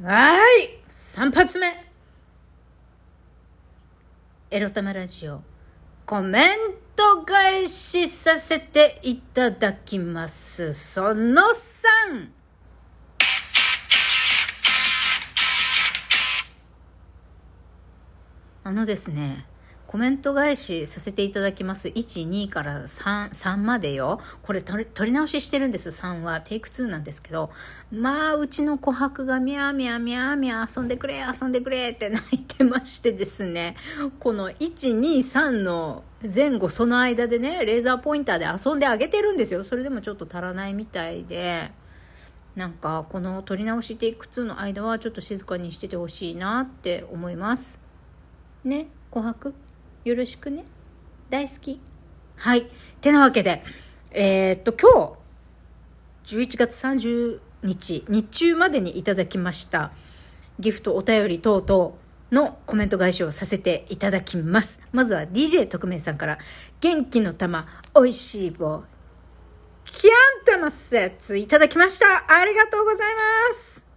はい !3 発目エロ玉ラジオ、コメント返しさせていただきます。その 3! あのですね、コメント返しさせていただきます。1、2から3、3までよ。これ取り直ししてるんです、3は。テイク2なんですけど。まあ、うちの琥珀がミャーミャーミャーミャー遊んでくれ、遊んでくれって泣いてましてですね。この1、2、3の前後その間でね、レーザーポインターで遊んであげてるんですよ。それでもちょっと足らないみたいで。なんか、この取り直しテイク2の間はちょっと静かにしててほしいなって思います。ね、琥珀よろしくね。大好き。はい。てなわけで、えー、っと、今日、11月30日、日中までにいただきました、ギフト、お便り等々のコメント返しをさせていただきます。まずは DJ 特命さんから、元気の玉、美味しい棒、キャンタマセッツいただきました。ありがとうございます。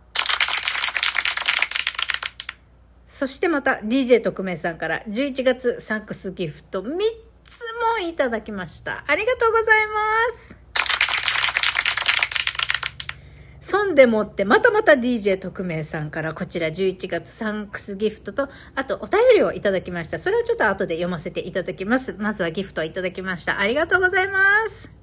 そしてまた DJ 特命さんから11月サンクスギフト3つもいただきました。ありがとうございます。そんでもって、またまた DJ 特命さんからこちら11月サンクスギフトと、あとお便りをいただきました。それをちょっと後で読ませていただきます。まずはギフトをいただきました。ありがとうございます。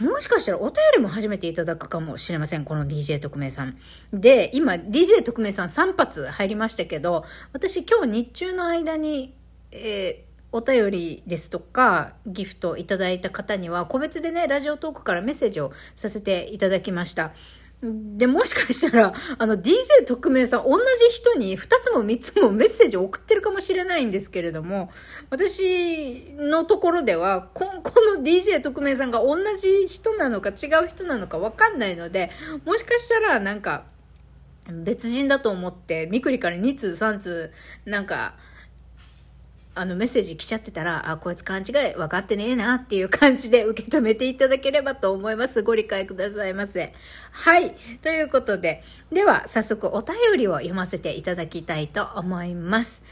もしかしたらお便りも初めていただくかもしれません。この DJ 特命さん。で、今 DJ 特命さん3発入りましたけど、私今日日中の間に、えーお便りですとか、ギフトいただいた方には、個別でね、ラジオトークからメッセージをさせていただきました。で、もしかしたら、あの、DJ 特命さん、同じ人に2つも3つもメッセージを送ってるかもしれないんですけれども、私のところでは、ここの DJ 特命さんが同じ人なのか違う人なのかわかんないので、もしかしたら、なんか、別人だと思って、みくりから2通3通、なんか、あのメッセージ来ちゃってたら、あ、こいつ勘違い分かってねえなっていう感じで受け止めていただければと思います。ご理解くださいませ。はい。ということで、では早速お便りを読ませていただきたいと思います。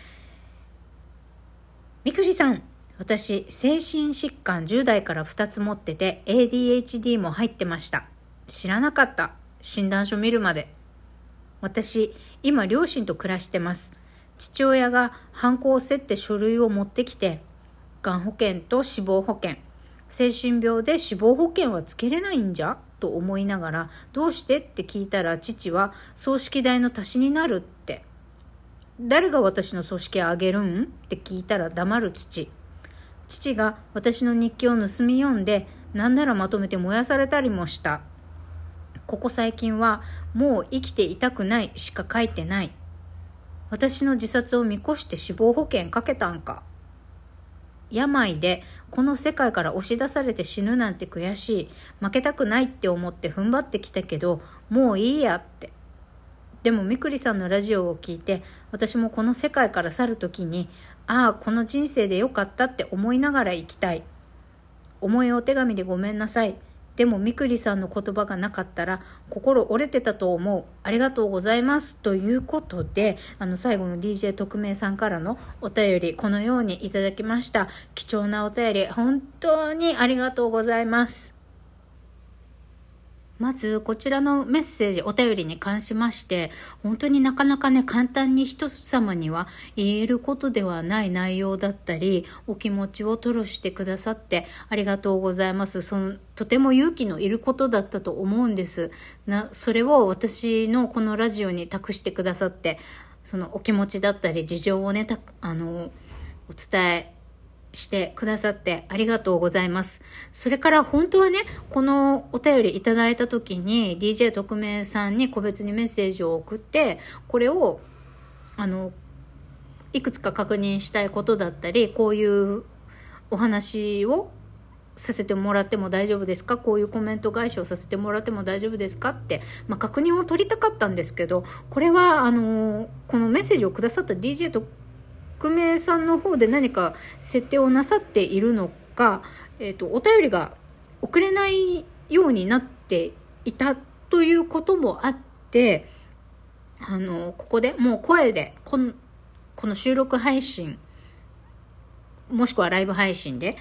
みくりさん、私、精神疾患10代から2つ持ってて ADHD も入ってました。知らなかった。診断書見るまで。私、今両親と暮らしてます。父親がハンコを競って書類を持ってきて、がん保険と死亡保険、精神病で死亡保険はつけれないんじゃ？と思いながら、どうしてって聞いたら父は葬式代の足しになるって。誰が私の葬式あげるん？って聞いたら黙る父。父が私の日記を盗み読んで、なんならまとめて燃やされたりもした。ここ最近は、もう生きていたくないしか書いてない。私の自殺を見越して死亡保険かけたんか。病でこの世界から押し出されて死ぬなんて悔しい。負けたくないって思って踏ん張ってきたけど、もういいやって。でもみくりさんのラジオを聞いて、私もこの世界から去るときに、ああ、この人生でよかったって思いながら生きたい。重いお手紙でごめんなさい。でもみくりさんの言葉がなかったら心折れてたと思う。ありがとうございます。ということで、あの最後の DJ 特命さんからのお便り、このようにいただきました。貴重なお便り、本当にありがとうございます。まず、こちらのメッセージ、お便りに関しまして、本当になかなかね、簡単に人様には言えることではない内容だったり、お気持ちを吐露してくださってありがとうございます。その、とても勇気のいることだったと思うんです。な、それを私のこのラジオに託してくださって、そのお気持ちだったり、事情をね、あの、お伝えしてくださってありがとうございます。それから本当はね、このお便りいただいた時に DJ 特命さんに個別にメッセージを送って、これを、あの、いくつか確認したいことだったり、こういうお話をさせてもらっても大丈夫ですか？こういうコメント返しをさせてもらっても大丈夫ですか？って、まあ、確認を取りたかったんですけど、これは、あの、このメッセージをくださった DJ 特命さんの方で何か設定をなさっているのか、えっ、と、お便りが送れないようになっていたということもあって、あの、ここでもう声で、この、この収録配信、もしくはライブ配信で、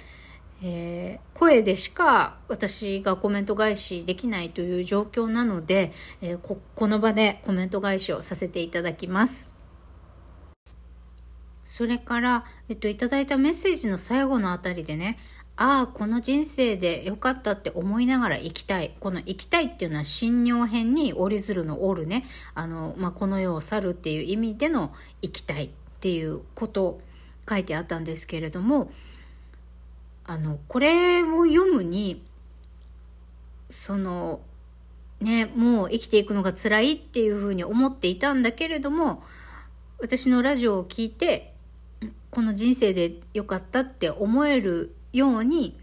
えー、声でしか私がコメント返しできないという状況なので、えー、ここの場でコメント返しをさせていただきます。それから、えっと、いただいたメッセージの最後のあたりでね、ああ、この人生で良かったって思いながら生きたい。この生きたいっていうのは新尿編に折り鶴の折るね、あの、まあ、この世を去るっていう意味での生きたいっていうこと書いてあったんですけれども、あの、これを読むに、その、ね、もう生きていくのが辛いっていうふうに思っていたんだけれども、私のラジオを聞いて、この人生で良かったって思えるように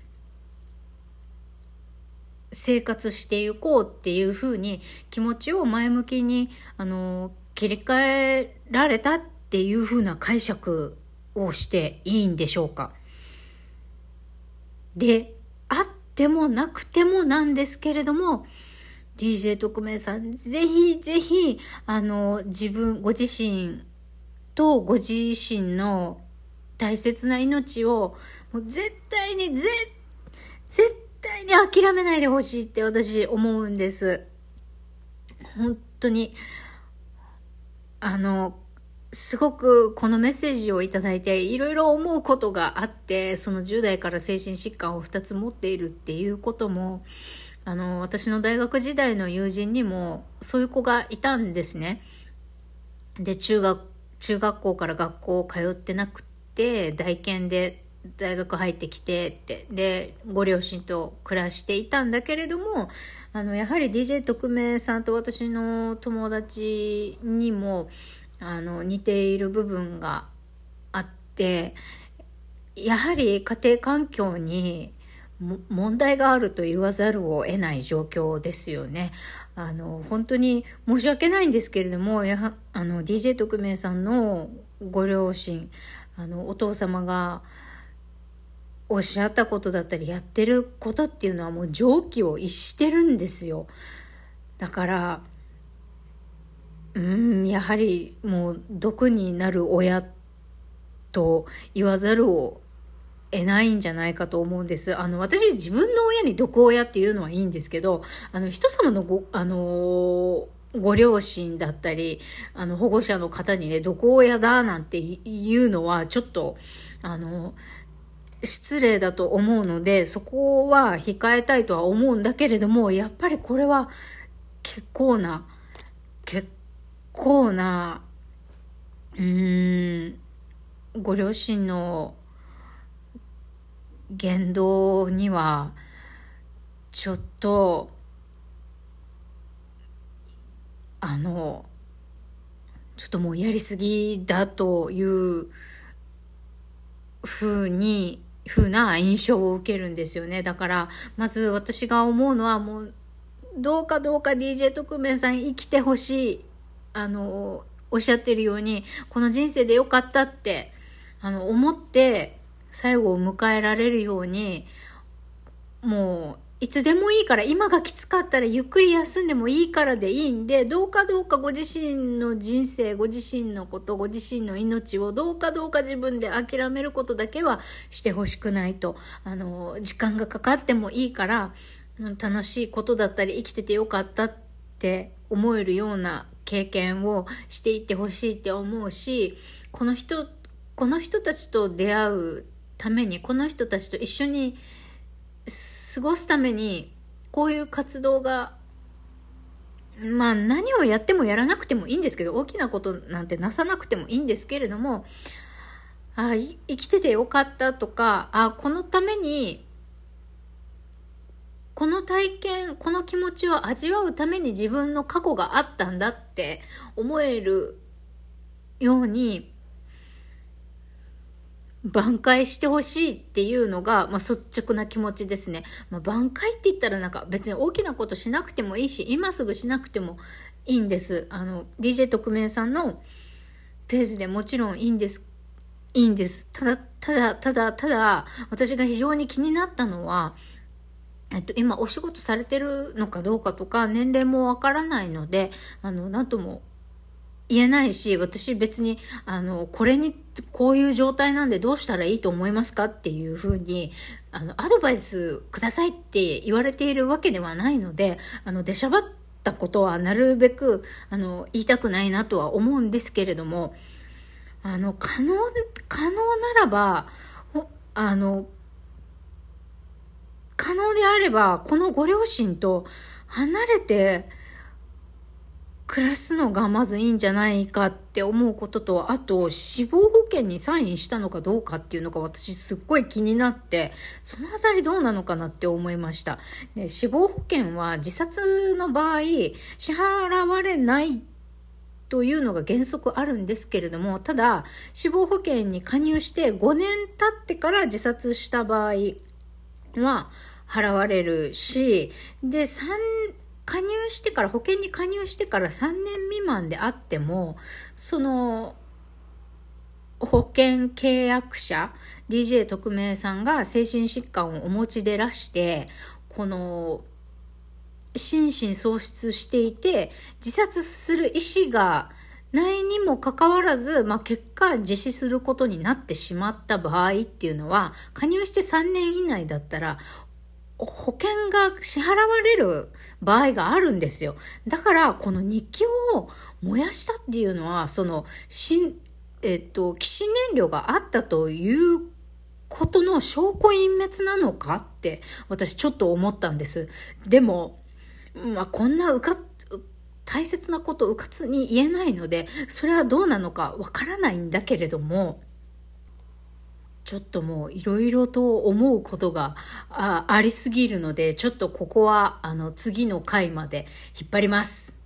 生活していこうっていうふうに気持ちを前向きにあの切り替えられたっていうふうな解釈をしていいんでしょうか。で、あってもなくてもなんですけれども、DJ 特命さん、ぜひぜひ、あの、自分、ご自身とご自身の大切な命をもう絶対に、絶、絶対に諦めないでほしいって私思うんです。本当に、あの、すごくこのメッセージをいただいていろいろ思うことがあってその10代から精神疾患を2つ持っているっていうこともあの私の大学時代の友人にもそういう子がいたんですね。で中学中学校から学校通ってなくて大研で大学入ってきてって。でご両親と暮らしていたんだけれどもあのやはり DJ 特命さんと私の友達にもあの似ている部分があってやはり家庭環境に問題があると言わざるを得ない状況ですよね。あの本当に申し訳ないんですけれどもやはあの DJ 特命さんのご両親あのお父様がおっしゃったことだったりやってることっていうのはもう常軌を逸してるんですよ。だからうんやはりもう毒になる親と言わざるを得ないんじゃないかと思うんです。あの、私自分の親に毒親っていうのはいいんですけど、あの、人様のご、あのーご両親だったり、あの、保護者の方にね、毒親だなんていうのは、ちょっと、あの、失礼だと思うので、そこは控えたいとは思うんだけれども、やっぱりこれは結構な、結構な、うーん、ご両親の言動には、ちょっと、あの、ちょっともうやりすぎだというふうに風な印象を受けるんですよね。だから、まず私が思うのはもう、どうかどうか DJ 特命さん生きてほしい。あの、おっしゃってるように、この人生でよかったって、あの、思って、最後を迎えられるように、もう、いつでもいいから、今がきつかったらゆっくり休んでもいいからでいいんで、どうかどうかご自身の人生、ご自身のこと、ご自身の命をどうかどうか自分で諦めることだけはしてほしくないと。あの、時間がかかってもいいから、楽しいことだったり生きててよかったって思えるような経験をしていってほしいって思うし、この人、この人たちと出会うために、この人たちと一緒に過ごすためにこういう活動がまあ何をやってもやらなくてもいいんですけど大きなことなんてなさなくてもいいんですけれどもあ生きててよかったとかあこのためにこの体験この気持ちを味わうために自分の過去があったんだって思えるように挽回してほしいっていうのが、まあ、率直な気持ちですね。まあ、挽回って言ったらなんか別に大きなことしなくてもいいし、今すぐしなくてもいいんです。あの、DJ 特命さんのペースでもちろんいいんです。いいんです。ただ、ただ、ただ、ただ、私が非常に気になったのは、えっと、今お仕事されてるのかどうかとか、年齢もわからないので、あの、なんとも言えないし、私別に、あの、これに、こういう状態なんでどうしたらいいと思いますかっていうふうに、あの、アドバイスくださいって言われているわけではないので、あの、出しゃばったことはなるべく、あの、言いたくないなとは思うんですけれども、あの、可能、可能ならば、あの、可能であれば、このご両親と離れて暮らすのがまずいいんじゃないかって思うことと、あと死亡保険にサインしたのかどうかっていうのが私すっごい気になって、そのあたりどうなのかなって思いました。で死亡保険は自殺の場合支払われないというのが原則あるんですけれども、ただ、死亡保険に加入して5年経ってから自殺した場合は、払われるし、で、3、加入してから、保険に加入してから3年未満であっても、その、保険契約者、DJ 特命さんが精神疾患をお持ちでらして、この、心身喪失していて、自殺する意思がないにもかかわらず、まあ、結果実施することになってしまった場合っていうのは、加入して3年以内だったら、保険が支払われる場合があるんですよ。だから、この日記を燃やしたっていうのは、その、しえっと、起死燃料があったということの証拠隠滅なのかって、私ちょっと思ったんです。でも、まあ、こんなうか、大切なことうかつに言えないので、それはどうなのかわからないんだけれども、ちょっともういろいろと思うことがありすぎるので、ちょっとここはあの次の回まで引っ張ります。